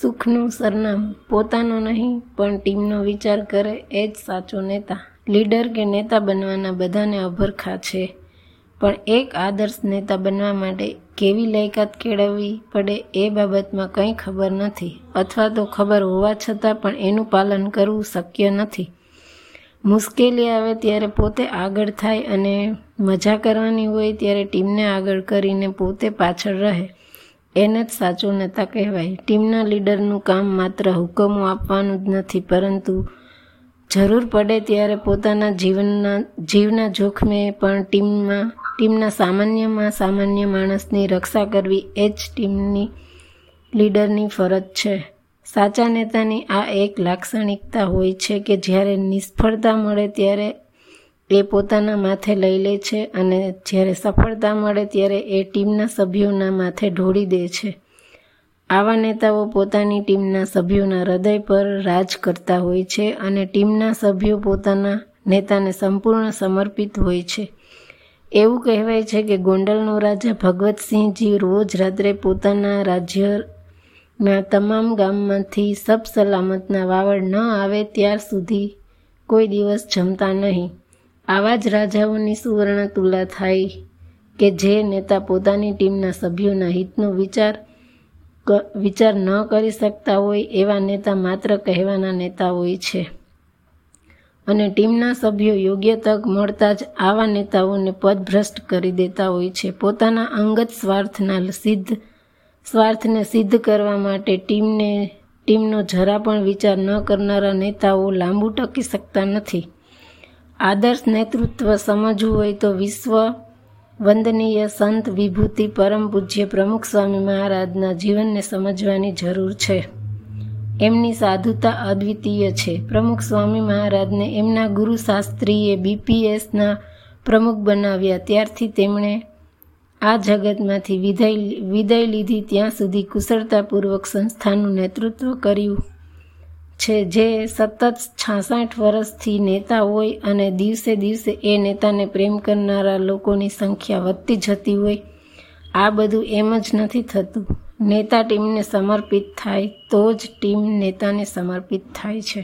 સુખનું સરનામું પોતાનો નહીં, પણ ટીમનો વિચાર કરે એ જ સાચો નેતા. લીડર કે નેતા બનવાના બધાને અભરખા છે. પણ એક આદર્શ નેતા બનવા માટે કેવી લાયકાત કેળવવી પડે એ બાબતમાં કંઈ ખબર નથી. અથવા તો ખબર હોવા છતાં પણ એનું પાલન કરવું શક્ય નથી. મુશ્કેલી આવે ત્યારે પોતે આગળ થાય અને મજા કરવાની હોય ત્યારે ટીમને આગળ કરીને પોતે પાછળ રહે. એને જ સાચો નેતા કહેવાય. ટીમના લીડરનું કામ માત્ર હુકમો આપવાનું જ નથી, પરંતુ જરૂર પડે ત્યારે પોતાના જીવનના, જીવના જોખમે પણ ટીમમાં, ટીમના સામાન્યમાં સામાન્ય માણસની રક્ષા કરવી એ જ ટીમની, લીડરની ફરજ છે. સાચા નેતાની આ એક લાક્ષણિકતા હોય છે કે જ્યારે નિષ્ફળતા મળે ત્યારે એ પોતાના માથે લઈ લે છે અને જ્યારે સફળતા મળે ત્યારે એ ટીમના સભ્યોના માથે ઢોળી દે છે. આવા નેતાઓ પોતાની ટીમના સભ્યોના હૃદય પર રાજ કરતા હોય છે અને ટીમના સભ્યો પોતાના નેતાને સંપૂર્ણ સમર્પિત હોય છે. એવું કહેવાય છે કે ગોંડલનો રાજા ભગવતસિંહજી રોજ રાત્રે પોતાના રાજ્યના તમામ ગામમાંથી સબ સલામતના વાવડ ન આવે ત્યાર સુધી કોઈ દિવસ જમતા નહીં. આવા જ રાજાઓની સુવર્ણ તુલા થાય કે જે નેતા પોતાની ટીમના સભ્યોના હિતનો વિચાર વિચાર ન કરી શકતા હોય એવા નેતા માત્ર કહેવાના નેતા હોય છે. અને ટીમના સભ્યો યોગ્ય તક મળતા જ આવા નેતાઓને પદભ્રષ્ટ કરી દેતા હોય છે. પોતાના અંગત સ્વાર્થના સિદ્ધ સ્વાર્થને સિદ્ધ કરવા માટે ટીમને, ટીમનો જરા પણ વિચાર ન કરનારા નેતાઓ લાંબુ ટકી શકતા નથી. આદર્શ નેતૃત્વ સમજવું હોય તો વિશ્વ વંદનીય સંત વિભૂતિ પરમ પૂજ્ય પ્રમુખ સ્વામી મહારાજના જીવનને સમજવાની જરૂર છે. એમની સાધુતા અદ્વિતીય છે. પ્રમુખ સ્વામી મહારાજને એમના ગુરુ શાસ્ત્રીએ બીપીએસના પ્રમુખ બનાવ્યા. ત્યારથી તેમણે આ જગતમાંથી વિદાય વિદાય લીધી ત્યાં સુધી કુશળતાપૂર્વક સંસ્થાનું નેતૃત્વ કર્યું છે. જે સતત છાસઠ વર્ષથી નેતા હોય અને દિવસે દિવસે એ નેતાને પ્રેમ કરનારા લોકોની સંખ્યા વધતી જતી હોય, આ બધું એમ જ નથી થતું. નેતા ટીમને સમર્પિત થાય તો જ ટીમ નેતાને સમર્પિત થાય છે.